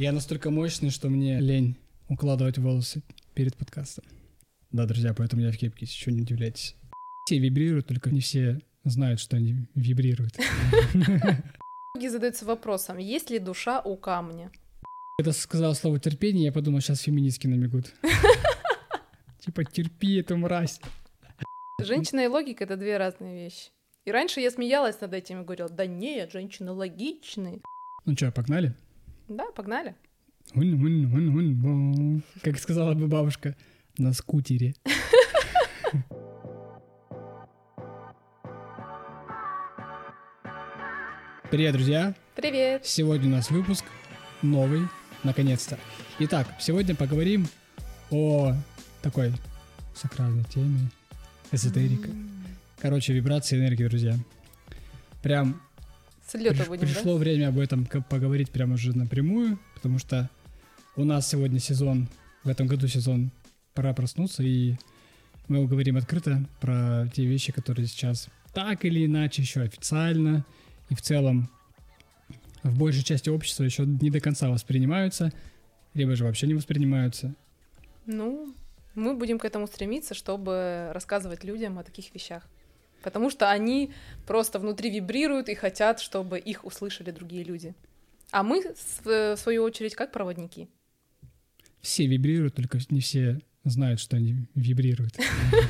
Я настолько мощный, что мне лень укладывать волосы перед подкастом. Да, друзья, поэтому я в кепке, если что, не удивляйтесь. Все вибрируют, только не все знают, что они вибрируют. Многие задаются вопросом, есть ли душа у камня? Когда сказал слово терпение, я подумал, сейчас феминистки намекут. Типа, терпи эту мразь. Женщина и логика — это две разные вещи. И раньше я смеялась над этим и говорила, да нет, женщины логичные. Ну что, погнали? Да, погнали. Как сказала бы бабушка, на скутере. Привет, друзья! Привет! Сегодня у нас выпуск новый, наконец-то. Итак, сегодня поговорим о такой сакральной теме, эзотерика. Короче, вибрации энергии, друзья. Прям С приш- будем, пришло время об этом поговорить прямо уже напрямую, потому что у нас сегодня сезон, в этом году сезон «Пора проснуться», и мы говорим открыто про те вещи, которые сейчас так или иначе еще официально и в целом в большей части общества еще не до конца воспринимаются, либо же вообще не воспринимаются. да? Ну, мы будем к этому стремиться, чтобы рассказывать людям о таких вещах. Потому что они просто внутри вибрируют и хотят, чтобы их услышали другие люди. А мы, в свою очередь, как проводники. Все вибрируют, только не все знают, что они вибрируют.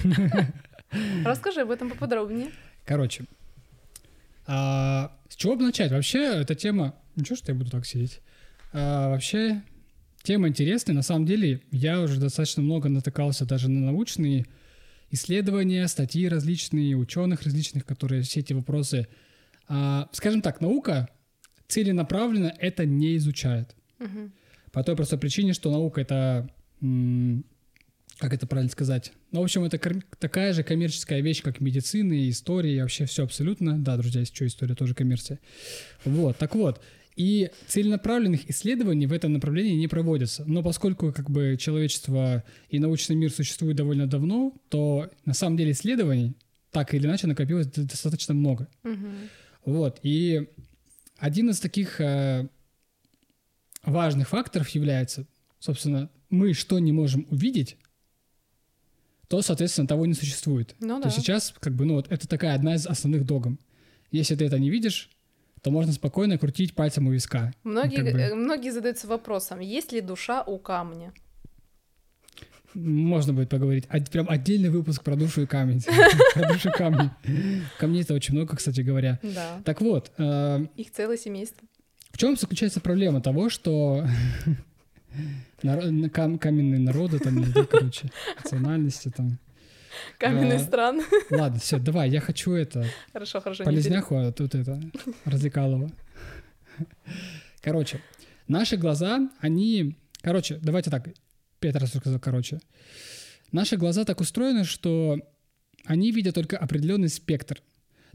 Расскажи об этом поподробнее. Короче, а, с чего бы начать? Вообще, эта тема... Ничего, что я буду так сидеть. А, вообще, тема интересная. На самом деле, я уже достаточно много натыкался даже на научные исследования, статьи различные, ученых различных, которые все эти вопросы... а, скажем так, наука целенаправленно это не изучает. Мгм. По той простой причине, что наука это... Как это правильно сказать? Ну, в общем, это такая же коммерческая вещь, как медицина и история, и вообще все абсолютно. Да, друзья, если что, история тоже коммерция. Вот, так вот. И целенаправленных исследований в этом направлении не проводятся. Но поскольку как бы человечество и научный мир существуют довольно давно, то на самом деле исследований так или иначе накопилось достаточно много. Мгм. Вот, и один из таких э, важных факторов является, собственно, мы что не можем увидеть, то, соответственно, того не существует. Ну То да. сейчас, как бы, ну, вот это такая одна из основных догм. Если ты это не видишь, то можно спокойно крутить пальцем у виска. Многие, как бы- многие задаются вопросом, есть ли душа у камня? Можно будет поговорить. Од- прям отдельный выпуск про душу и камень. Про душу камни. Камней-то очень много, кстати говоря. Да. Так вот, э, Их целое семейство. В чем заключается проблема того, что каменные народы, там, короче, национальности там. Каменные А, страны. Ладно, все, давай, я хочу это, Хорошо, хорошо. полезняху, а тут это, развлекалово. Короче, наши глаза, они... Короче, давайте так, пять раз сказал, короче. Наши глаза так устроены, что они видят только определенный спектр.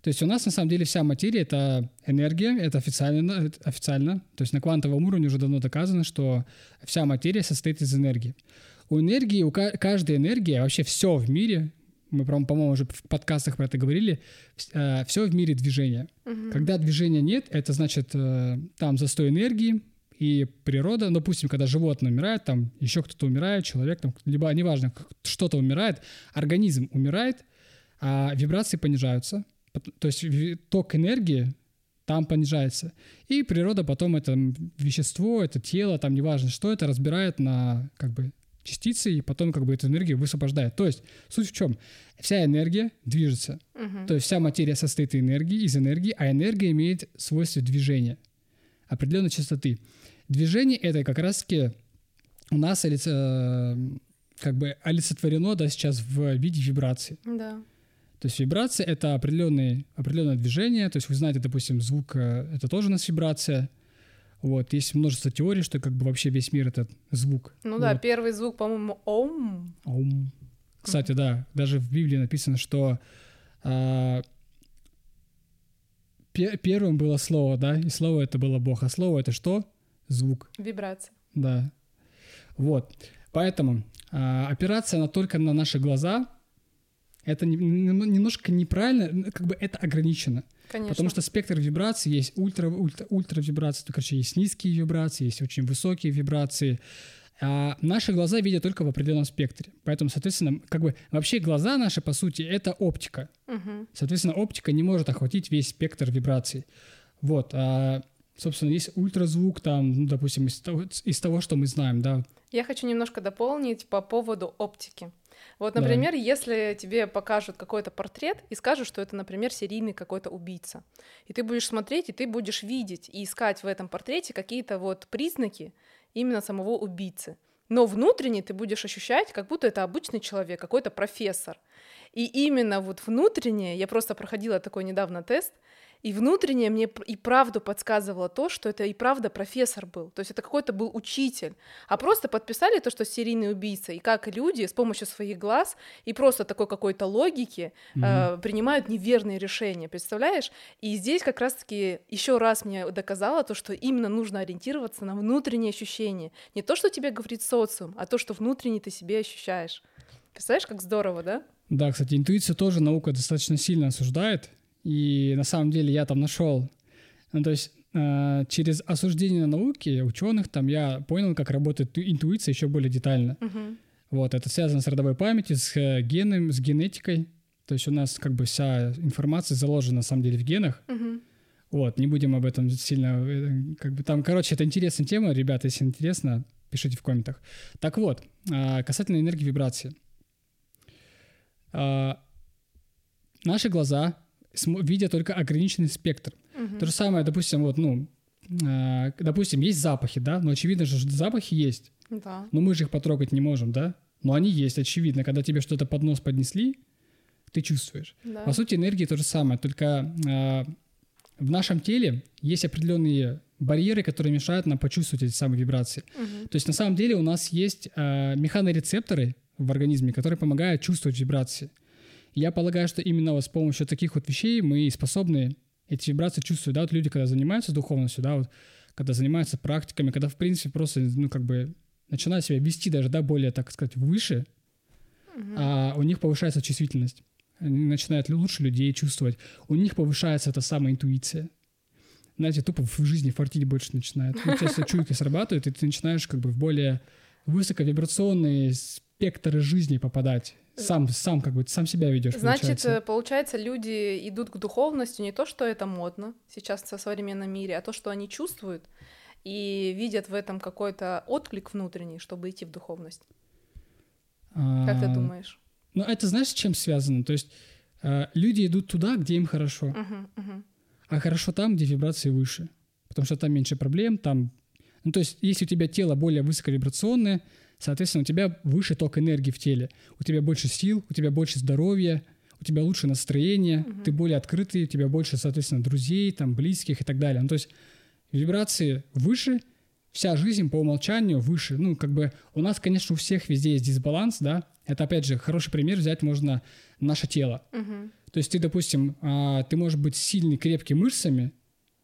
То есть у нас на самом деле вся материя — это энергия, это официально, это официально. То есть на квантовом уровне уже давно доказано, что вся материя состоит из энергии. У энергии, у ка- каждой энергии, вообще все в мире, мы, прям, по-моему, уже в подкастах про это говорили, все в мире движение. Мгм. Когда движения нет, это значит э, там застой энергии и природа, ну, допустим, когда животное умирает, там еще кто-то умирает, человек, там, либо неважно, что-то умирает, организм умирает, а вибрации понижаются, то есть ток энергии там понижается. И природа потом это вещество, это тело, там неважно что, это разбирает на как бы частицы и потом как бы эту энергию высвобождает. То есть суть в чем? Вся энергия движется. Мгм. То есть вся материя состоит из энергии, из энергии, а энергия имеет свойство движения, определенной частоты. Движение это как раз-таки у нас олиц- э, как бы олицетворено да, сейчас в виде вибрации. Да. То есть вибрация — это определенные, определенное движение. То есть вы знаете, допустим, звук э, — это тоже у нас вибрация. Вот. Есть множество теорий, что как бы вообще весь мир — это звук. Ну да, Вот. первый звук, по-моему, ом. Аум. Кстати, да, даже в Библии написано, что а, пе- первым было слово, да, и слово это было Бог, а слово это что? Звук, Вибрация. да. Вот, поэтому а, опираться на, только на наши глаза, это не- не- немножко неправильно, как бы это ограничено. Конечно. Потому что спектр вибраций есть ультра, ультра, ультра вибрации, короче, есть низкие вибрации, есть очень высокие вибрации. А наши глаза видят только в определенном спектре. Поэтому, соответственно, как бы вообще глаза наши, по сути, это оптика. Мгм. Соответственно, оптика не может охватить весь спектр вибраций. Вот. А, собственно, есть ультразвук, там, ну, допустим, из того, из того, что мы знаем, да. Я хочу немножко дополнить по поводу оптики. Вот, например, если тебе покажут какой-то портрет и скажут, что это, например, серийный какой-то убийца, и ты будешь смотреть, и ты будешь видеть и искать в этом портрете какие-то вот признаки именно самого убийцы. Но внутренне ты будешь ощущать, как будто это обычный человек, какой-то профессор. И именно вот внутренне, я просто проходила такой недавно тест, и внутренне мне и правду подсказывало то, что это и правда профессор был. То есть это какой-то был учитель. А просто подписали то, что серийный убийца. И как люди с помощью своих глаз и просто такой какой-то логики э, принимают неверные решения. Представляешь? И здесь как раз-таки еще раз мне доказало то, что именно нужно ориентироваться на внутренние ощущения. Не то, что тебе говорит социум, а то, что внутренне ты себе ощущаешь. Представляешь, как здорово, да? Да, кстати, интуицию тоже наука достаточно сильно осуждает. И на самом деле я там нашел, ну, то есть э, через осуждение науки ученых там я понял, как работает ту- интуиция еще более детально. Мгм. Вот, это связано с родовой памятью, с э, геном, с генетикой. То есть у нас как бы вся информация заложена на самом деле в генах. Мгм. Вот, не будем об этом сильно, э, как бы там, короче, это интересная тема, ребята, если интересно, пишите в комментах. Так вот, касательно энергии вибрации. Наши глаза видят только ограниченный спектр. Мгм. То же самое, допустим, вот, ну, а, допустим, есть запахи, да, но очевидно же, что запахи есть, Да. но мы же их потрогать не можем, да, но они есть, очевидно, когда тебе что-то под нос поднесли, ты чувствуешь. да. По сути, энергия то же самое, только а, в нашем теле есть определенные барьеры, которые мешают нам почувствовать эти самые вибрации. Мгм. То есть на самом деле у нас есть а, механорецепторы в организме, которые помогают чувствовать вибрации. Я полагаю, что именно вот с помощью таких вот вещей мы способны эти вибрации чувствовать. Да, вот люди, когда занимаются духовностью, да, вот, когда занимаются практиками, когда, в принципе, просто, ну, как бы начинают себя вести даже, да, более, так сказать, выше, Мгм. а у них повышается чувствительность. Они начинают лу- лучше людей чувствовать. У них повышается эта самая интуиция. Знаете, тупо в жизни фартить больше начинает. У тебя все чуйки срабатывают, и ты начинаешь как бы в более высоковибрационные спектры жизни попадать. Сам, сам как бы, сам себя ведешь, Значит, получается. э, получается, люди идут к духовности не то, что это модно сейчас в современном мире, а то, что они чувствуют и видят в этом какой-то отклик внутренний, чтобы идти в духовность. Как ты А, думаешь? Ну, это знаешь, с чем связано? То есть э, люди идут туда, где им хорошо. Мгм, мгм. А хорошо там, где вибрации выше. Потому что там меньше проблем, там... Ну, то есть, если у тебя тело более высоковибрационное, соответственно, у тебя выше ток энергии в теле. У тебя больше сил, у тебя больше здоровья, у тебя лучше настроение, Мгм. ты более открытый, у тебя больше, соответственно, друзей, там, близких и так далее. Ну, то есть, вибрации выше, вся жизнь по умолчанию выше. Ну, как бы у нас, конечно, у всех везде есть дисбаланс, да. Это, опять же, хороший пример взять можно наше тело. Мгм. То есть ты, допустим, а, ты можешь быть сильный, крепкий мышцами,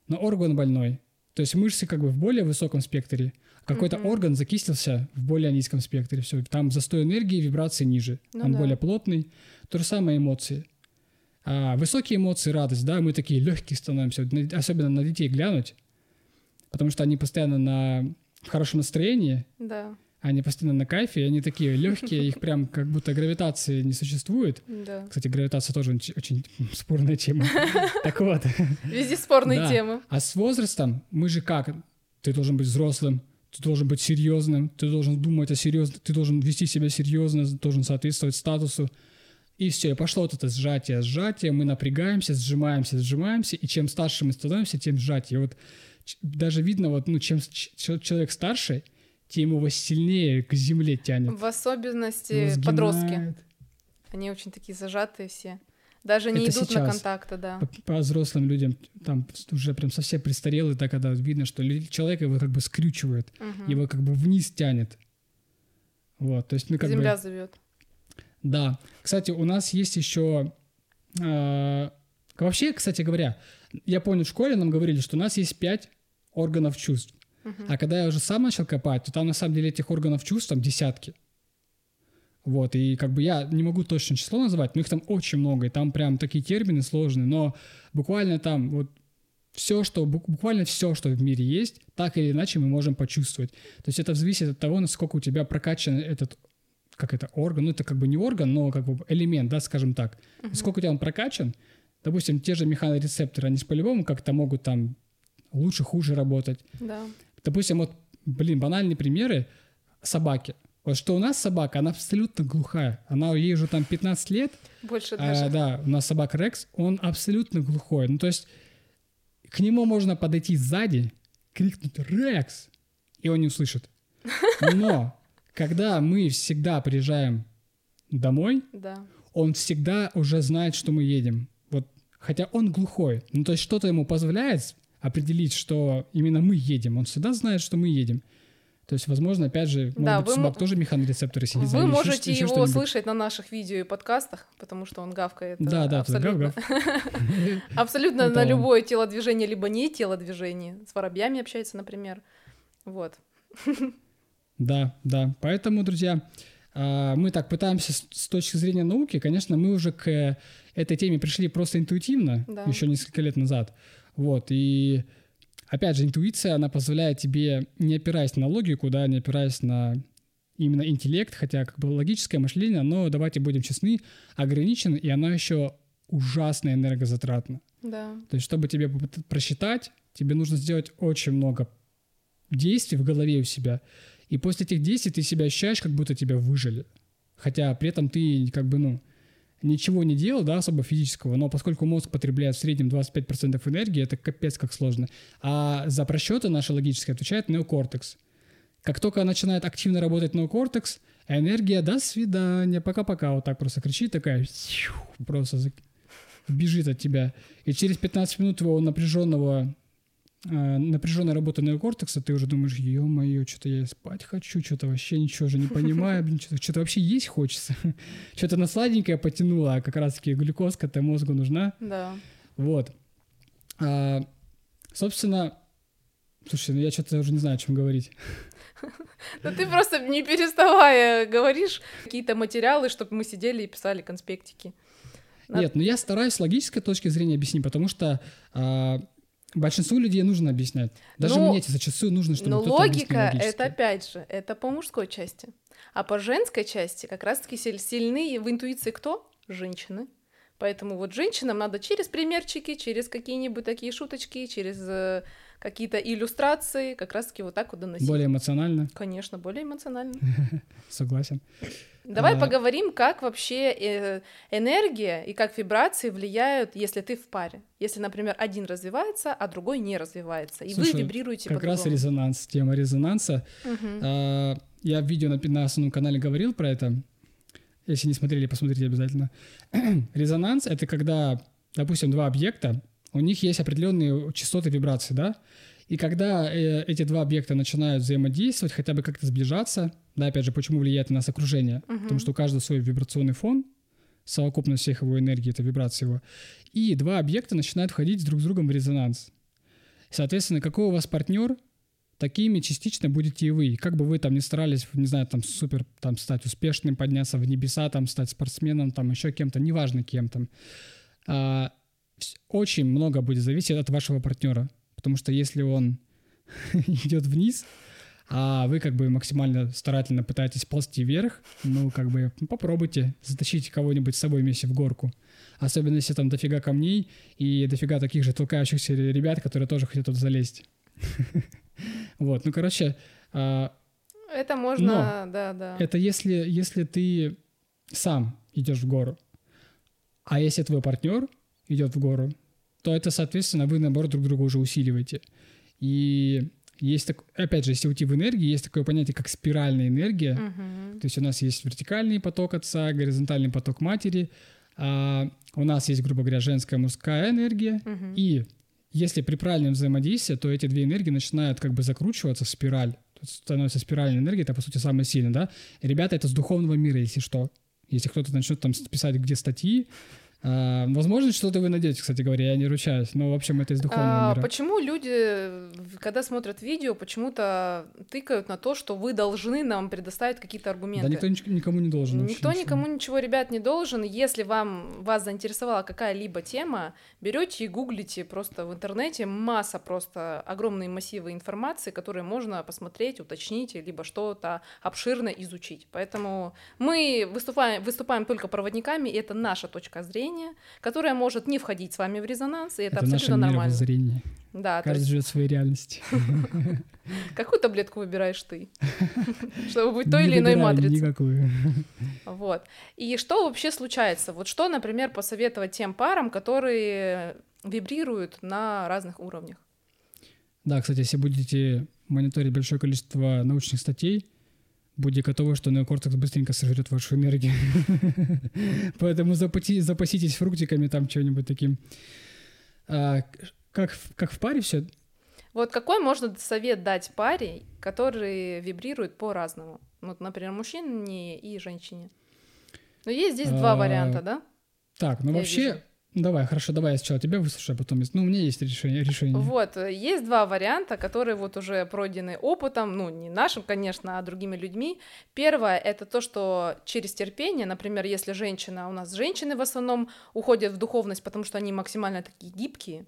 но орган больной. То есть мышцы как бы в более высоком спектре, какой-то Мгм. орган закислился в более низком спектре. Все, там застой энергии, вибрации ниже. Ну Он да. более плотный. То же самое эмоции. А высокие эмоции, радость, да, мы такие легкие становимся, особенно на детей глянуть, потому что они постоянно на в хорошем настроении, Да, они постоянно на кайфе, и они такие легкие, их прям как будто гравитации не существует. да. Кстати, гравитация тоже очень, спорная тема. Так вот. Везде спорные темы. А с возрастом мы же как? Ты должен быть взрослым, ты должен быть серьезным, ты должен думать о серьезном, ты должен вести себя серьезно, должен соответствовать статусу. И все, и пошло вот это сжатие, сжатие, мы напрягаемся, сжимаемся, сжимаемся, и чем старше мы становимся, тем сжатие. Вот даже видно, вот, ну, чем человек старше, тем его сильнее к земле тянет. В особенности подростки. Они очень такие зажатые все. Даже не Это идут на сейчас. контакты, да. по, по взрослым людям там уже прям совсем престарелый, да, когда видно, что человек его как бы скрючивает, Мгм. его как бы вниз тянет. Вот, то есть, ну, как Земля бы... зовет. Да. Кстати, у нас есть еще... э, вообще, кстати говоря, я помню, в школе нам говорили, что у нас есть пять органов чувств. А когда я уже сам начал копать, то там на самом деле этих органов чувств там десятки. Вот, и как бы я не могу точно число назвать, но их там очень много, и там прям такие термины сложные, но буквально там вот все, что, буквально все, что в мире есть, так или иначе мы можем почувствовать. То есть это зависит от того, насколько у тебя прокачан этот, как это, орган, ну это как бы не орган, но как бы элемент, да, скажем так. Uh-huh. Сколько у тебя он прокачан, допустим, те же механорецепторы, они по-любому как-то могут там лучше, хуже работать. Да. Допустим, вот, блин, банальные примеры собаки. Вот что у нас собака, она абсолютно глухая. Она, ей уже там 15 лет. Больше даже. А, да, у нас собака Рекс, он абсолютно глухой. Ну, то есть к нему можно подойти сзади, крикнуть «Рекс!» и он не услышит. Но когда мы всегда приезжаем домой, да. он всегда уже знает, что мы едем. Вот, хотя он глухой. Ну, то есть что-то ему позволяет определить, что именно мы едем. Он всегда знает, что мы едем. То есть, возможно, опять же, да, может быть, собак тоже механорецепторы сидят. Вы можете еще, его слышать на наших видео и подкастах, потому что он гавкает. Да, да, абсолютно, абсолютно на любое телодвижение, либо не телодвижение. С воробьями общается, например. Вот. Да, да. Поэтому, друзья, а, мы так пытаемся с точки зрения науки, конечно, мы уже к этой теме пришли просто интуитивно, да. еще несколько лет назад. Вот, и опять же, интуиция, она позволяет тебе, не опираясь на логику, да, не опираясь на именно интеллект, хотя как бы логическое мышление, но давайте будем честны, ограничено, и оно еще ужасно энергозатратно. Да. То есть, чтобы тебе просчитать, тебе нужно сделать очень много действий в голове у себя. И после этих действий ты себя ощущаешь, как будто тебя выжили. Хотя при этом ты как бы, ну, ничего не делал, да, особо физического, но поскольку мозг потребляет в среднем 25% энергии, это капец как сложно. А за просчеты наши логические отвечает неокортекс. Как только начинает активно работать неокортекс, энергия «до свидания, пока-пока» вот так просто кричит, такая просто бежит от тебя. И через 15 минут твоего напряженного напряженная работа неокортекса, ты уже думаешь, ё-моё, что-то я спать хочу, что-то вообще ничего же не понимаю, блин, что-то, что-то вообще есть хочется. что-то на сладенькое потянуло, а как раз-таки глюкозка-то мозгу нужна. Да. Вот. А, собственно, слушай, ну я что-то уже не знаю, о чем говорить. Ну ты просто не переставая говоришь какие-то материалы, чтобы мы сидели и писали конспектики. Нет, ну я стараюсь с логической точки зрения объяснить, потому что а, Большинству людей нужно объяснять. Даже ну, мне зачастую нужно, чтобы Но логика — это, опять же, это по мужской части. А по женской части как раз-таки сильны в интуиции кто? Женщины. Поэтому вот женщинам надо через примерчики, через какие-нибудь такие шуточки, через э, какие-то иллюстрации, как раз-таки вот так вот доносить. Более эмоционально? Конечно, более эмоционально. Согласен. Давай а... поговорим, как вообще э, энергия и как вибрации влияют, если ты в паре. Если, например, один развивается, а другой не развивается, и Слушай, вы вибрируете как раз резонанс, тема резонанса. Угу. Я в видео на, на основном канале говорил про это. Если не смотрели, посмотрите обязательно. резонанс — это когда, допустим, два объекта, у них есть определенные частоты вибраций, да? И когда э, эти два объекта начинают взаимодействовать, хотя бы как-то сближаться, да, опять же, почему влияет на нас окружение? Uh-huh. Потому что у каждого свой вибрационный фон, совокупность всех его энергии, это вибрация его. И два объекта начинают входить друг с другом в резонанс. Соответственно, какой у вас партнер, такими частично будете и вы. Как бы вы там ни старались, не знаю, там супер там стать успешным, подняться в небеса, там стать спортсменом, там еще кем-то, неважно кем там. А, очень много будет зависеть от вашего партнера. Потому что если он идет вниз, а вы как бы максимально старательно пытаетесь ползти вверх, ну, как бы ну, попробуйте затащить кого-нибудь с собой вместе в горку. Особенно если там дофига камней и дофига таких же толкающихся ребят, которые тоже хотят тут залезть. Вот, ну, короче... А, это можно, да, да. Это если, если ты сам идешь в гору. А если твой партнер идет в гору, то это, соответственно, вы, наоборот, друг друга уже усиливаете. И есть, так, опять же, если уйти в энергии, есть такое понятие, как спиральная энергия. Uh-huh. То есть у нас есть вертикальный поток отца, горизонтальный поток матери. А у нас есть, грубо говоря, женская, мужская энергия. Uh-huh. И если при правильном взаимодействии, то эти две энергии начинают как бы закручиваться в спираль. Тут становится спиральная энергия, это, по сути, самое сильное, да? И, ребята, это с духовного мира, если что. Если кто-то начнет там писать где статьи, А, возможно, что-то вы найдете, кстати говоря, я не ручаюсь, но, в общем, это из духовного А, мира. почему люди, когда смотрят видео, почему-то тыкают на то, что вы должны нам предоставить какие-то аргументы? Да никто никому не должен. вообще Никто ничего. никому ничего, ребят, не должен. Если вам вас заинтересовала какая-либо тема, берете и гуглите просто в интернете масса просто огромные массивы информации, которые можно посмотреть, уточнить, либо что-то обширно изучить. Поэтому мы выступаем, выступаем только проводниками, и это наша точка зрения, которая может не входить с вами в резонанс, и это, Это наше абсолютно нормально. мировоззрение. Да, Каждый есть живет в своей реальности. какую таблетку выбираешь ты, чтобы быть той или иной матрицей? Никакую. Вот. И что вообще случается? Вот что, например, посоветовать тем парам, которые вибрируют на разных уровнях? Да, кстати, если будете мониторить большое количество научных статей, будьте готовы, что неокортекс быстренько сожрет вашу энергию. Поэтому запаситесь фруктиками, там что-нибудь таким. А, как, в- как в паре все? Вот какой можно совет дать паре, который вибрирует по-разному? Вот, например, мужчине и женщине. Но есть здесь два А, варианта, да? Так, ну вообще. Давай, хорошо, давай я сначала тебя выслушаю, а потом... Ну, у меня есть решение. решение. Вот, э, есть два варианта, которые вот уже пройдены опытом, ну, не нашим, конечно, а другими людьми. Первое — это то, что через терпение, например, если женщина, у нас женщины в основном уходят в духовность, потому что они максимально такие гибкие,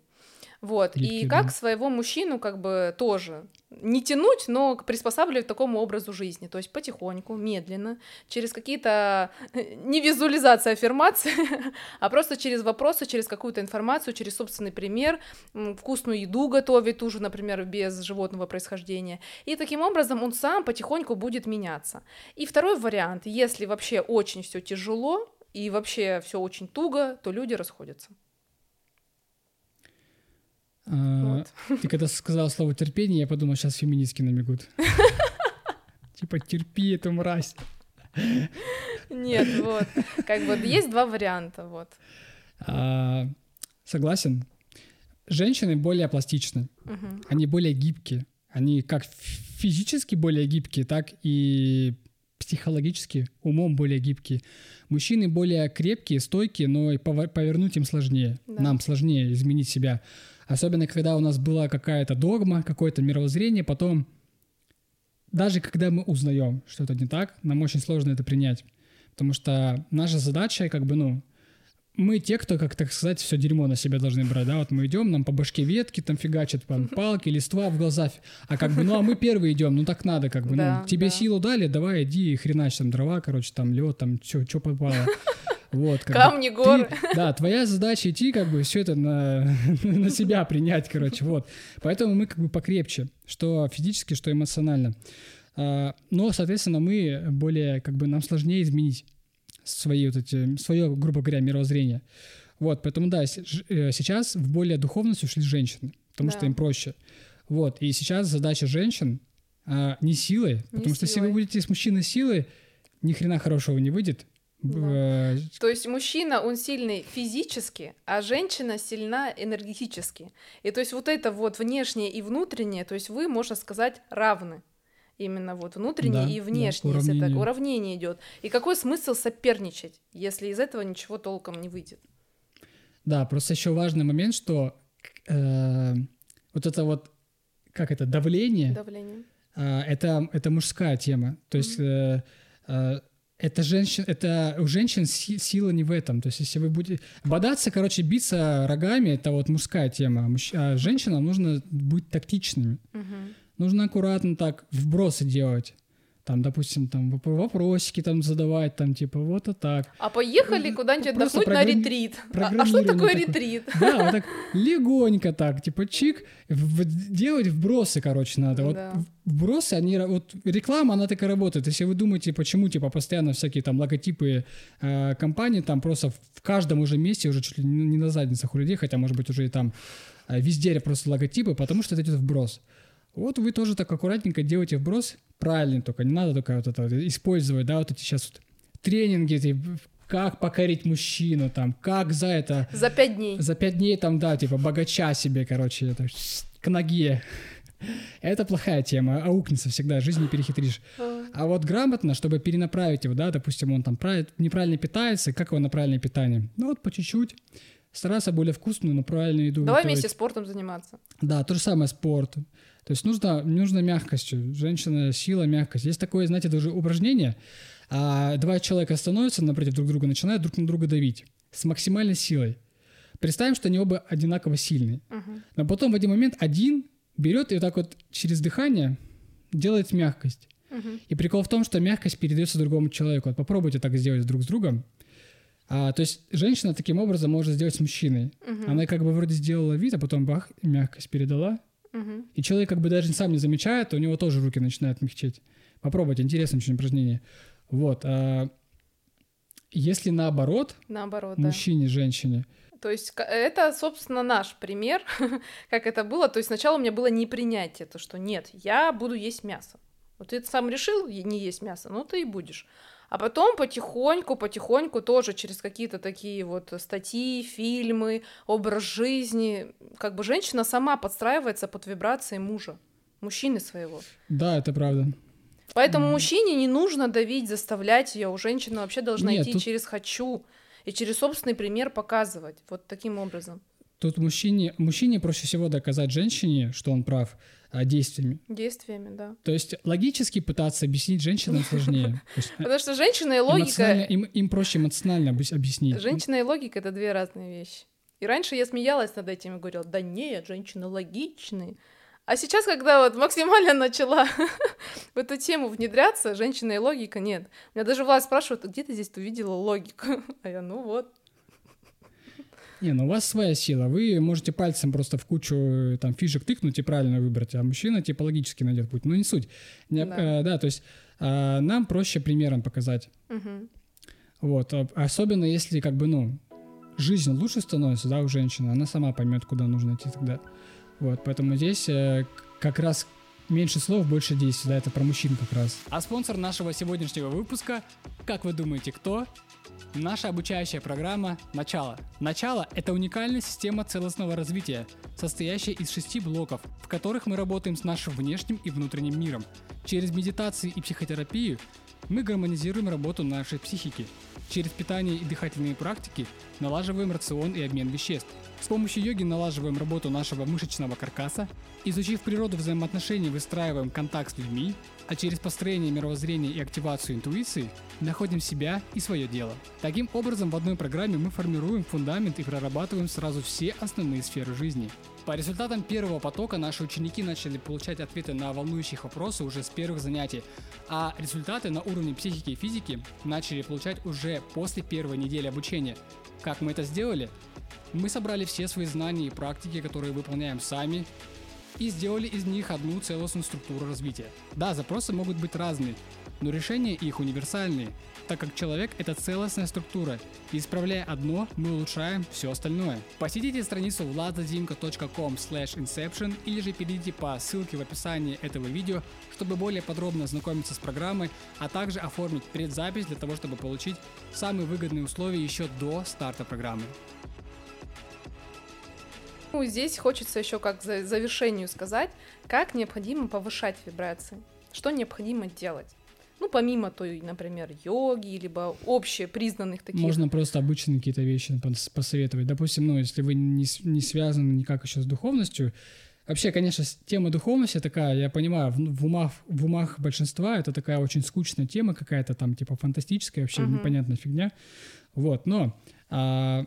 вот, и Гибкие, как да. своего мужчину как бы тоже не тянуть, но приспосабливать к такому образу жизни, то есть потихоньку, медленно, через какие-то, э, не визуализация аффирмации, а просто через вопросы, через какую-то информацию, через собственный пример, вкусную еду готовить, ту же, например, без животного происхождения. И таким образом он сам потихоньку будет меняться. И второй вариант, если вообще очень все тяжело и вообще все очень туго, то люди расходятся. А, Вот. Ты когда сказал слово терпение, я подумал, сейчас феминистки намекут. Типа, терпи эту мразь. Нет, вот. Как бы есть два варианта, вот. А, Согласен. Женщины более пластичны, они более гибкие. Они как физически более гибкие, так и психологически, умом более гибкие. Мужчины более крепкие, стойкие, но и повер- повернуть им сложнее. Да. Нам сложнее изменить себя. Особенно, когда у нас была какая-то догма, какое-то мировоззрение, потом, даже когда мы узнаем, что это не так, нам очень сложно это принять. Потому что наша задача, как бы, ну, мы те, кто, как так сказать, все дерьмо на себя должны брать, да, вот мы идем, нам по башке ветки там фигачат, там, палки, листва в глаза, а как бы, ну, а мы первые идем, ну, так надо, как бы, Да, ну, тебе да. силу дали, давай, иди, хренач, там, дрова, короче, там, лед, там, что попало, вот, как бы. Камни, горы. Ты- да, твоя задача идти, как бы, все это на, на себя принять, короче, вот. Поэтому мы как бы покрепче, что физически, что эмоционально. А, Но, соответственно, мы более, как бы, нам сложнее изменить свои вот эти, свое, грубо говоря, мировоззрение. Вот, поэтому, да, э, сейчас в более духовность ушли женщины, потому что Да. им проще. Вот, и сейчас задача женщин а, не силой, Не потому что если вы силой. будете с мужчиной силой, ни хрена хорошего не выйдет. Да. э, То есть мужчина, он сильный физически, а женщина сильна энергетически. И то есть вот это вот внешнее и внутреннее, то есть вы, можно сказать, равны. Именно вот внутреннее Да, и да, внешнее, если так уравнение. уравнение идет. И какой смысл соперничать, если из этого ничего толком не выйдет? Да, просто еще важный момент, что э, вот это вот, как это, давление, Давление. а, это, это мужская тема. То есть э, э, это женщин, это у женщин си- сила не в этом. То есть если вы будете бодаться, короче, биться рогами, это вот мужская тема. А женщинам нужно быть тактичными. Мгм. Нужно аккуратно так вбросы делать. Там, допустим, там воп- вопросики там задавать, там типа вот а так. А поехали Ну, куда-нибудь отдохнуть на программи- ретрит. А- А, что такое ретрит? Да, вот так легонько так, типа чик, в- делать вбросы, короче, надо. Вот Да. вбросы, они, вот реклама, она так и работает. Если вы думаете, почему, типа, постоянно всякие там логотипы э, компаний, там просто в- каждом уже месте, уже чуть ли не не на задницах у людей, хотя, может быть, уже и там э, везде просто логотипы, потому что это идет вброс. Вот вы тоже так аккуратненько делаете вброс, правильно только, не надо только вот это вот использовать, да, вот эти сейчас вот тренинги, эти, как покорить мужчину, там, как за это За пять дней. за пять дней там, да, типа, богача себе, короче, это, к ноге. Это плохая тема, аукнется всегда, жизнь не перехитришь. А, вот грамотно, чтобы перенаправить его, да, допустим, он там правиль- неправильно питается, как его на правильное питание? Ну вот по чуть-чуть. Стараться более вкусную, но правильную еду Давай готовить. вместе спортом заниматься. Да, то же самое спорт. То есть нужно, нужно мягкостью. Женщина, сила, мягкость. Есть такое, знаете, даже упражнение. А, два человека становятся напротив друг друга, начинают друг на друга давить с максимальной силой. Представим, что они оба одинаково сильные. Мгм. Но потом в один момент один берет и вот так вот через дыхание делает мягкость. Мгм. И прикол в том, что мягкость передается другому человеку. Вот попробуйте так сделать друг с другом. А, то есть женщина таким образом может сделать с мужчиной. Мгм. Она как бы вроде сделала вид, а потом бах, мягкость передала. И человек как бы даже сам не замечает, у него тоже руки начинают мягчеть. Попробуйте, интересное очень упражнение. Вот. а если наоборот, Наоборот, да. мужчине, женщине, То есть это, собственно, наш пример, как это было. То есть сначала у меня было непринятие, то, что нет, я буду есть мясо. Вот ты сам решил не есть мясо, ну ты и будешь. А потом потихоньку, потихоньку тоже через какие-то такие вот статьи, фильмы, образ жизни, как бы женщина сама подстраивается под вибрации мужа, мужчины своего. да, это правда. Поэтому Мгм. мужчине не нужно давить, заставлять ее. У женщины вообще должна Нет, идти тут- через хочу и через собственный пример показывать. Вот таким образом. Тут мужчине, мужчине проще всего доказать женщине, что он прав, действиями. Действиями, да. То есть логически пытаться объяснить женщинам сложнее. Потому что женщина и логика... им, проще эмоционально объяс- объяснить. Женщина и логика — это две разные вещи. И раньше я смеялась над этим и говорила, да нет, женщины логичные. А сейчас, когда вот максимально начала в эту тему внедряться, женщина и логика нет. Меня даже Влад спрашивает, «А где ты здесь увидела логику? А я, ну вот. Не, ну у вас своя сила. Вы можете пальцем просто в кучу э, там фишек тыкнуть и правильно выбрать, а мужчина типа логически найдет путь. Ну не суть. Не- Да. э, да, то есть а, нам проще примером показать. Мгм. Вот. а- Особенно если как бы, ну, жизнь лучше становится, да, у женщины, она сама поймет, куда нужно идти тогда. Вот, поэтому здесь э, как раз меньше слов, больше действий, да, это про мужчин как раз. А спонсор нашего сегодняшнего выпуска, как вы думаете, кто? Наша обучающая программа «Начало». «Начало» — это уникальная система целостного развития, состоящая из шести блоков, в которых мы работаем с нашим внешним и внутренним миром. Через медитации и психотерапию мы гармонизируем работу нашей психики. Через питание и дыхательные практики налаживаем рацион и обмен веществ. С помощью йоги налаживаем работу нашего мышечного каркаса, изучив природу взаимоотношений, выстраиваем контакт с людьми, а через построение мировоззрения и активацию интуиции находим себя и свое дело. Таким образом, в одной программе мы формируем фундамент и прорабатываем сразу все основные сферы жизни. По результатам первого потока наши ученики начали получать ответы на волнующих вопросы уже с первых занятий, а результаты на уровне психики и физики начали получать уже после первой недели обучения. Как мы это сделали? Мы собрали все свои знания и практики, которые выполняем сами, и сделали из них одну целостную структуру развития. Да, запросы могут быть разные, но решения их универсальные, так как человек – это целостная структура, и исправляя одно, мы улучшаем все остальное. Посетите страницу vladazimko.com inception или же перейдите по ссылке в описании этого видео, чтобы более подробно ознакомиться с программой, а также оформить предзапись для того, чтобы получить самые выгодные условия еще до старта программы. Ну, здесь хочется еще как за завершению сказать, как необходимо повышать вибрации, что необходимо делать. Ну, помимо той, например, йоги, либо общепризнанных таких. Можно просто обычные какие-то вещи пос- посоветовать. Допустим, ну, если вы не, не связаны никак еще с духовностью, вообще, конечно, тема духовности такая, я понимаю, в, в умах, в умах большинства это такая очень скучная тема какая-то там, типа фантастическая, вообще Мгм. непонятная фигня. Вот, но а,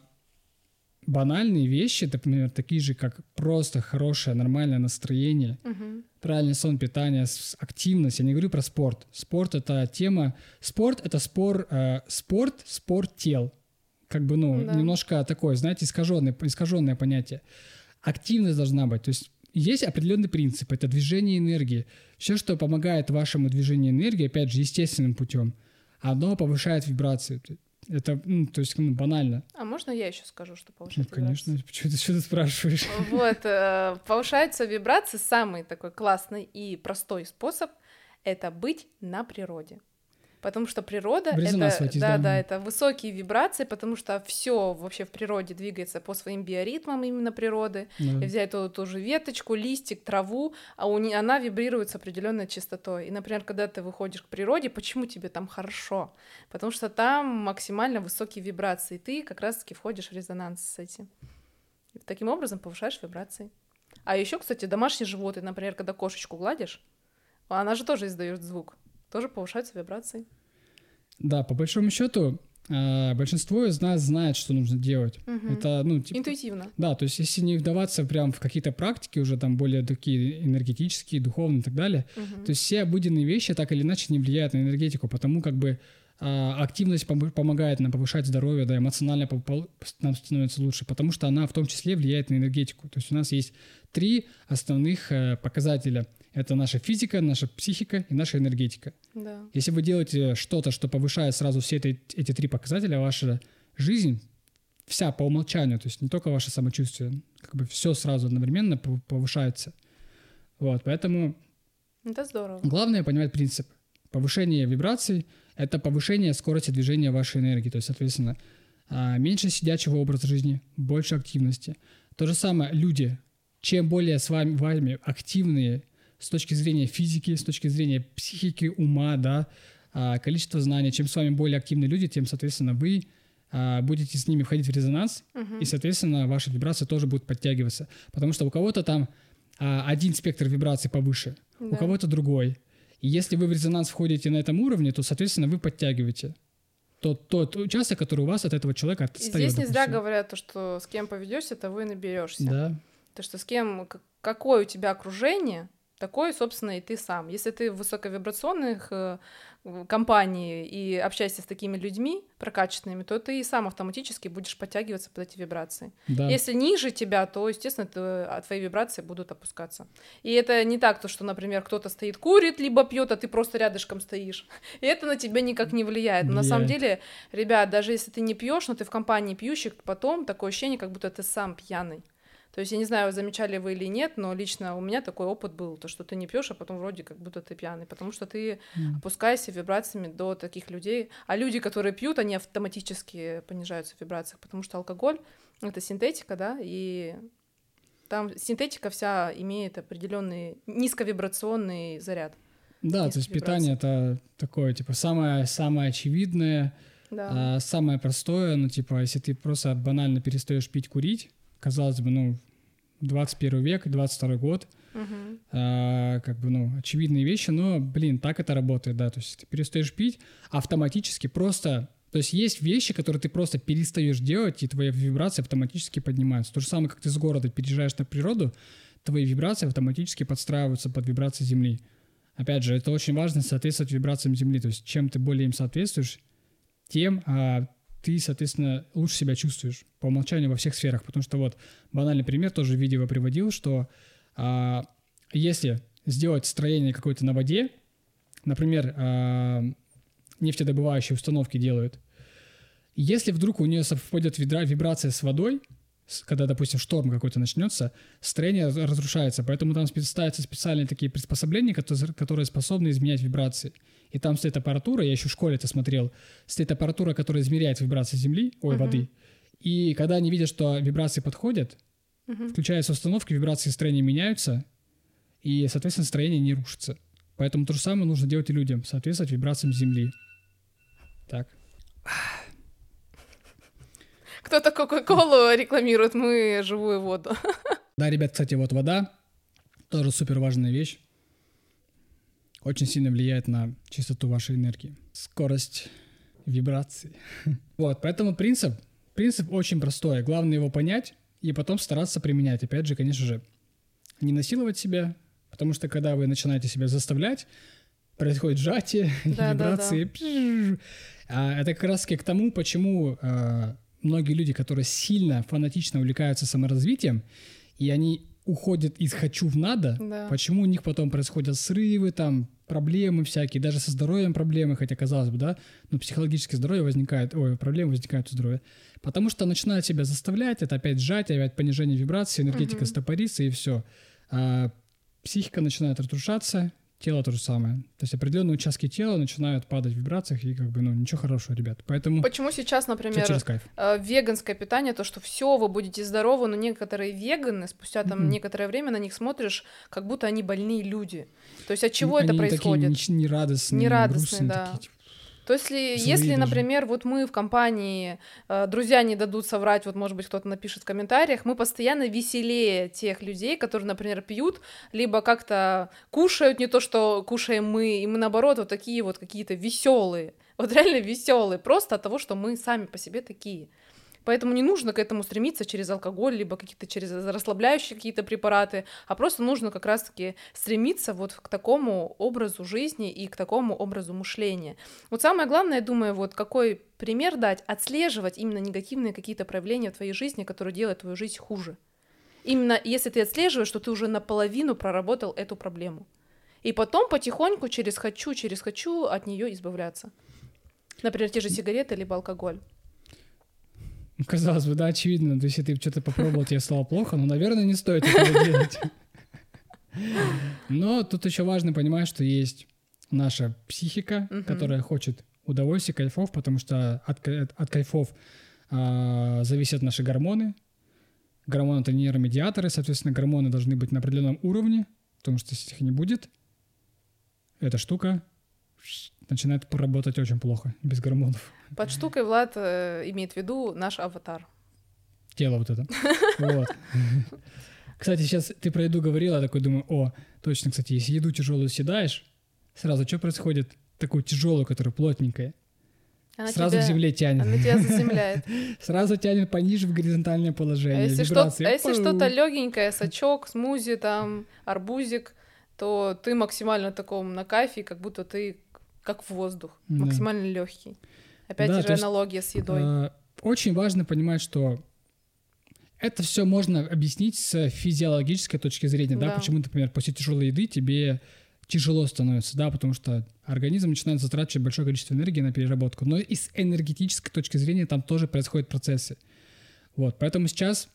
банальные вещи, например, такие же, как просто хорошее, нормальное настроение, Мгм. правильный сон, питание, активность. Я не говорю про спорт. Спорт это тема. Спорт это спор. э, спорт, спорт тел. Как бы, ну, Да. немножко такое, знаете, искаженное, искаженное понятие. Активность должна быть. То есть есть определенный принцип. Это движение энергии. Все, что помогает вашему движению энергии, опять же, естественным путем, оно повышает вибрации. Это, ну, то есть, ну, банально. А можно я еще скажу, что Ну, повышать конечно. вибрации? Почему ты, что ты спрашиваешь? Вот, э, повышаются вибрации. Самый такой классный и простой способ — это быть на природе. Потому что природа В это, да, да. да, это высокие вибрации, потому что все вообще в природе двигается по своим биоритмам именно природы. Да. И взять ту, ту же веточку, листик, траву, а у не, она вибрирует с определенной частотой. И, например, когда ты выходишь к природе, почему тебе там хорошо? Потому что там максимально высокие вибрации, и ты как раз-таки входишь в резонанс с этим. И таким образом повышаешь вибрации. А еще, кстати, домашние животные, например, когда кошечку гладишь, она же тоже издает звук, тоже повышаются вибрации. Да, по большому счету, а, большинство из нас знает, что нужно делать. Мгм. Это, ну, типа, Интуитивно. Да, то есть если не вдаваться прям в какие-то практики уже там более такие энергетические, духовные и так далее, Мгм. то есть все обыденные вещи так или иначе не влияют на энергетику, потому как бы активность пом- помогает нам повышать здоровье, да, эмоционально нам становится лучше, потому что она в том числе влияет на энергетику. То есть у нас есть три основных э, показателя. Это наша физика, наша психика и наша энергетика. Да. Если вы делаете что-то, что повышает сразу все эти, эти три показателя, ваша жизнь вся по умолчанию, то есть не только ваше самочувствие, как бы все сразу одновременно пов- повышается. Вот, поэтому Это здорово. главное понимать принцип. Повышение вибраций — это повышение скорости движения вашей энергии, то есть, соответственно, а, меньше сидячего образа жизни, больше активности. То же самое люди. Чем более с вами, вами активные с точки зрения физики, с точки зрения психики, ума, да, а, количество знаний, чем с вами более активные люди, тем, соответственно, вы а, будете с ними входить в резонанс, Мгм. и, соответственно, ваши вибрации тоже будут подтягиваться. Потому что у кого-то там один спектр вибраций повыше, у Да. кого-то другой. И если вы в резонанс входите на этом уровне, то, соответственно, вы подтягиваете тот, тот участок, который у вас от этого человека И отстает. здесь не зря говорят то, что с кем поведешься, того и наберешься. Да, То, что с кем, какое у тебя окружение, такой, собственно, и ты сам. Если ты в высоковибрационных э, компании и общаешься с такими людьми прокачанными, то ты и сам автоматически будешь подтягиваться под эти вибрации. да. Если ниже тебя, то, естественно, ты- а твои вибрации будут опускаться. И это не так, то, что, например, кто-то стоит, курит, либо пьет, а ты просто рядышком стоишь. И это на тебя никак не влияет. Но на самом Влияет. деле, ребят, даже если ты не пьешь, но ты в компании пьющих, потом такое ощущение, как будто ты сам пьяный. То есть я не знаю, замечали вы или нет, но лично у меня такой опыт был, то что ты не пьешь, а потом вроде как будто ты пьяный, потому что ты М. опускаешься вибрациями до таких людей. А люди, которые пьют, они автоматически понижаются в вибрациях, потому что алкоголь это синтетика, да, и там синтетика вся имеет определенный низковибрационный заряд. Да, то есть питание это такое, типа, самое, самое очевидное, Да. а, самое простое, ну, типа, если ты просто банально перестаешь пить, курить, казалось бы, ну, 21 век, 22 год, Мгм. а, как бы, ну, очевидные вещи, но, блин, так это работает, да, то есть ты перестаешь пить, автоматически просто, то есть есть вещи, которые ты просто перестаешь делать, и твои вибрации автоматически поднимаются. То же самое, как ты с города переезжаешь на природу, твои вибрации автоматически подстраиваются под вибрации Земли. Опять же, это очень важно соответствовать вибрациям Земли, то есть чем ты более им соответствуешь, тем а, ты, соответственно, лучше себя чувствуешь по умолчанию во всех сферах. Потому что вот банальный пример тоже в видео приводил, что а, если сделать строение какое-то на воде, например, а, нефтедобывающие установки делают, если вдруг у нее совпадет вибра- вибрация с водой, когда, допустим, шторм какой-то начнется, строение раз- разрушается. Поэтому там ставятся специальные такие приспособления, которые, способны изменять вибрации. И там стоит аппаратура, я еще в школе это смотрел, стоит аппаратура, которая измеряет вибрации Земли, ой, Мгм. воды. И когда они видят, что вибрации подходят, Мгм. включается установка, вибрации строения меняются, и, соответственно, строение не рушится. Поэтому то же самое нужно делать и людям, соответствовать вибрациям Земли. Так. Кто-то Кока-Колу рекламирует, мы живую воду. Да, ребят, кстати, вот вода тоже супер важная вещь. Очень сильно влияет на чистоту вашей энергии. Скорость вибраций. Вот, поэтому принцип, принцип очень простой. Главное его понять и потом стараться применять. Опять же, конечно же, не насиловать себя, потому что когда вы начинаете себя заставлять, происходит сжатие, Да, да, вибрации. пшш. А это как раз к тому, почему а, многие люди, которые сильно фанатично увлекаются саморазвитием, и они уходят из «хочу» в «надо», Да. почему у них потом происходят срывы, там, проблемы всякие, даже со здоровьем проблемы, хотя, казалось бы, да, но психологическое здоровье возникает, ой, проблемы возникают у здоровья. Потому что начинают себя заставлять, это опять сжатие, опять понижение вибрации, энергетика Мгм. стопорится, и все. А психика начинает разрушаться, тело то же самое. То есть определенные участки тела начинают падать в вибрациях, и как бы, ну, ничего хорошего, ребят. Поэтому Почему сейчас, например, э, веганское питание, то, что все, вы будете здоровы, но некоторые веганы, спустя там Мгм. некоторое время на них смотришь, как будто они больные люди. То есть от чего Они это такие происходит? неч- нерадостные, Нерадостные, грустные да. такие, типа, То есть, если, если, даже. например, вот мы в компании, э, друзья не дадут соврать, вот, может быть, кто-то напишет в комментариях, мы постоянно веселее тех людей, которые, например, пьют, либо как-то кушают не то, что кушаем мы, и мы, наоборот, вот такие вот какие-то веселые, вот реально веселые, просто от того, что мы сами по себе такие. Поэтому не нужно к этому стремиться через алкоголь, либо какие-то через расслабляющие какие-то препараты, а просто нужно как раз-таки стремиться вот к такому образу жизни и к такому образу мышления. Вот самое главное, я думаю, вот какой пример дать, отслеживать именно негативные какие-то проявления в твоей жизни, которые делают твою жизнь хуже. Именно если ты отслеживаешь, что ты уже наполовину проработал эту проблему. И потом потихоньку через хочу, через хочу от нее избавляться. Например, те же сигареты либо алкоголь. Ну, Казалось бы, да, очевидно, то есть если ты что-то попробовал, тебе стало плохо, но, наверное, не стоит этого делать. Но тут еще важно понимать, что есть наша психика, которая хочет удовольствия, кайфов, потому что от, от кайфов а, зависят наши гормоны. Гормоны — это нейромедиаторы, соответственно, гормоны должны быть на определенном уровне, потому что если их не будет, эта штука начинает работать очень плохо, без гормонов. Под штукой Влад э, имеет в виду наш аватар. тело вот это. Вот. Кстати, сейчас ты про еду говорила, я такой думаю, о, точно, кстати, если еду тяжелую съедаешь, сразу что происходит? Такую тяжелую, которая плотненькая. Она сразу тебя- к земле тянет. Она тебя заземляет. Сразу тянет пониже в горизонтальное А положение. если, что, вибрации. а если что-то легенькое, сачок, смузи, там, арбузик, то ты максимально таком на кайфе, как будто ты как воздух, Да. максимально легкий. Опять Да, же то есть, аналогия с едой. А, Очень важно понимать, что это все можно объяснить с физиологической точки зрения, да, Да. почему, например, после тяжелой еды тебе тяжело становится, да, потому что организм начинает затрачивать большое количество энергии на переработку. Но и с энергетической точки зрения там тоже происходят процессы. Вот, поэтому сейчас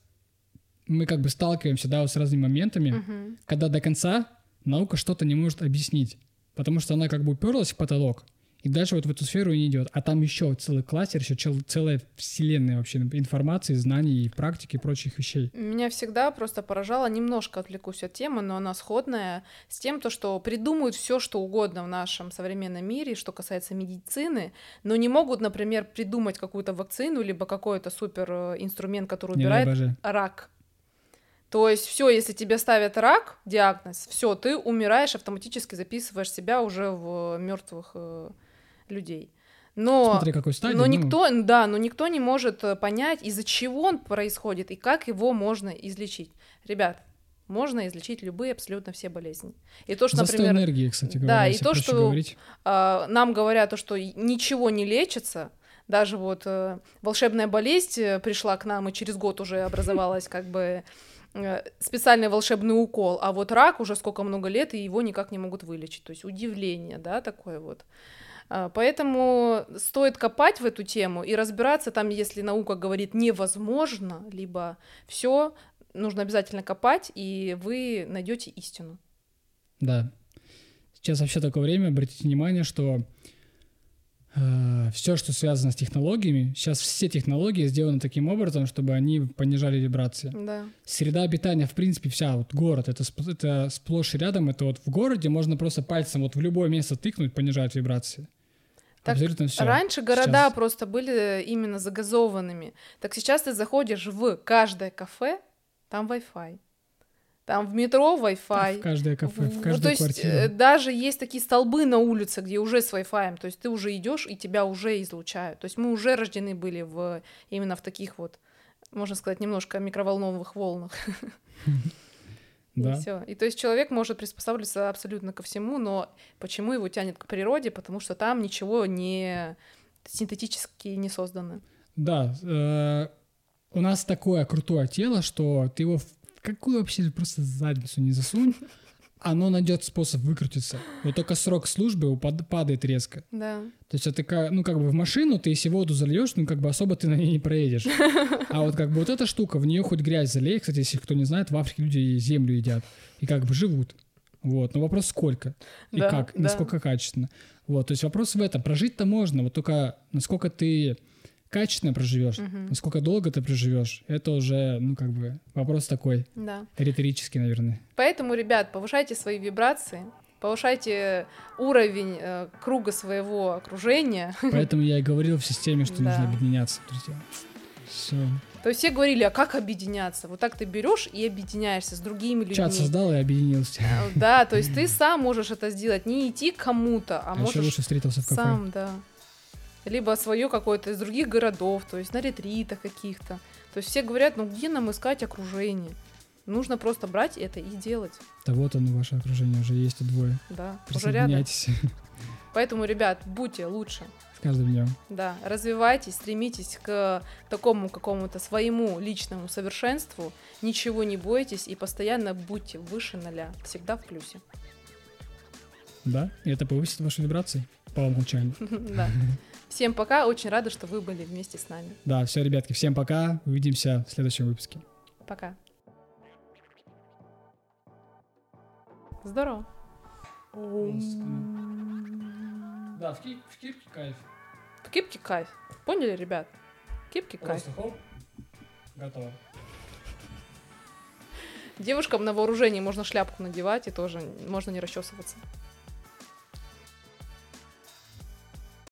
мы как бы сталкиваемся, да, вот с разными моментами, Мгм. когда до конца наука что-то не может объяснить, потому что она как бы уперлась в потолок, и дальше вот в эту сферу не идет. А там еще целый кластер, еще чел- целая вселенная вообще информации, знаний, практики и прочих вещей. Меня всегда просто поражало, немножко отвлекусь от темы, но она сходная с тем, то, что придумают все, что угодно в нашем современном мире, что касается медицины, но не могут, например, придумать какую-то вакцину, либо какой-то супер э, инструмент, который убирает рак. То есть все, если тебе ставят рак, диагноз, все, ты умираешь, автоматически записываешь себя уже в мертвых людей. Но, Смотри, какой стадии. но ну, никто, да, но никто не может э, понять, из-за чего он происходит и как его можно излечить. Ребят, можно излечить любые абсолютно все болезни. И то, что, Застой например, энергии, кстати да, говоря, и если то, что- говорить. а, нам говорят то, что и ничего не лечится, даже вот э, волшебная болезнь э, пришла к нам, и через год уже образовалась как бы э, специальный волшебный укол, а вот рак уже сколько много лет, и его никак не могут вылечить. То есть удивление, да, такое вот. А, Поэтому стоит копать в эту тему и разбираться там, если наука говорит невозможно, либо все, нужно обязательно копать, и вы найдете истину. Да. Сейчас вообще такое время, обратите внимание, что все, что связано с технологиями, сейчас все технологии сделаны таким образом, чтобы они понижали вибрации. Да. Среда обитания, в принципе, вся, вот город, это, это сплошь и рядом, это вот в городе можно просто пальцем вот в любое место тыкнуть, понижает вибрации. Так Абсолютно все. Раньше города Сейчас- просто были именно загазованными. Так сейчас ты заходишь в каждое кафе, там Wi-Fi. Там в метро Wi-Fi. В каждое кафе, в В- каждую то есть, квартиру. э, даже есть такие столбы на улице, где уже с Wi-Fi. То есть ты уже идешь и тебя уже излучают. То есть мы уже рождены были в именно в таких вот, можно сказать, немножко микроволновых волнах. да. И все. И то есть человек может приспосабливаться абсолютно ко всему, но почему его тянет к природе? Потому что там ничего не синтетически не создано. Да, э, у нас такое крутое тело, что ты его какую вообще просто задницу не засунь, оно найдет способ выкрутиться. Вот только срок службы упад- падает резко. Да. То есть это ка- ну как бы в машину ты если воду зальешь, ну как бы особо ты на ней не проедешь. А вот как бы вот эта штука, в нее хоть грязь залей. Кстати, если кто не знает, в Африке люди землю едят и как бы живут. Вот, но вопрос сколько и Да, как, да. насколько качественно. Вот, то есть вопрос в этом. Прожить-то можно, вот только насколько ты качественно проживешь, Мгм. насколько долго ты проживешь, это уже, ну, как бы, вопрос такой Да. риторический, наверное. Поэтому, ребят, повышайте свои вибрации, повышайте уровень э, круга своего окружения. Поэтому я и говорил в системе, что нужно объединяться, друзья. Все. То есть все говорили, а как объединяться? Вот так ты берешь и объединяешься с другими людьми. Чат создал и объединился. Э, Да, то есть ты сам можешь это сделать, не идти к кому-то, а, А, еще можешь лучше встретился в кафе. сам, да. Либо свое какое-то из других городов, то есть на ретритах каких-то. То есть все говорят, ну где нам искать окружение? Нужно просто брать это и делать, Да вот оно, ваше окружение, уже есть и двое. да, уже рядом. Поэтому, ребят, будьте лучше, с каждым днем. да, развивайтесь, стремитесь к такому какому-то своему личному совершенству, ничего не бойтесь и постоянно будьте выше ноля, всегда в плюсе. Да? И это повысит ваши вибрации по умолчанию. Да. Всем пока, очень рада, что вы были вместе с нами. Да, все, ребятки, всем пока. Увидимся в следующем выпуске. Пока. Здорово. Да, в, кипке кайф. В кипке кайф. Поняли, ребят? В кипке кайф. хоп, готово. Девушкам на вооружении можно шляпку надевать и тоже можно не расчесываться.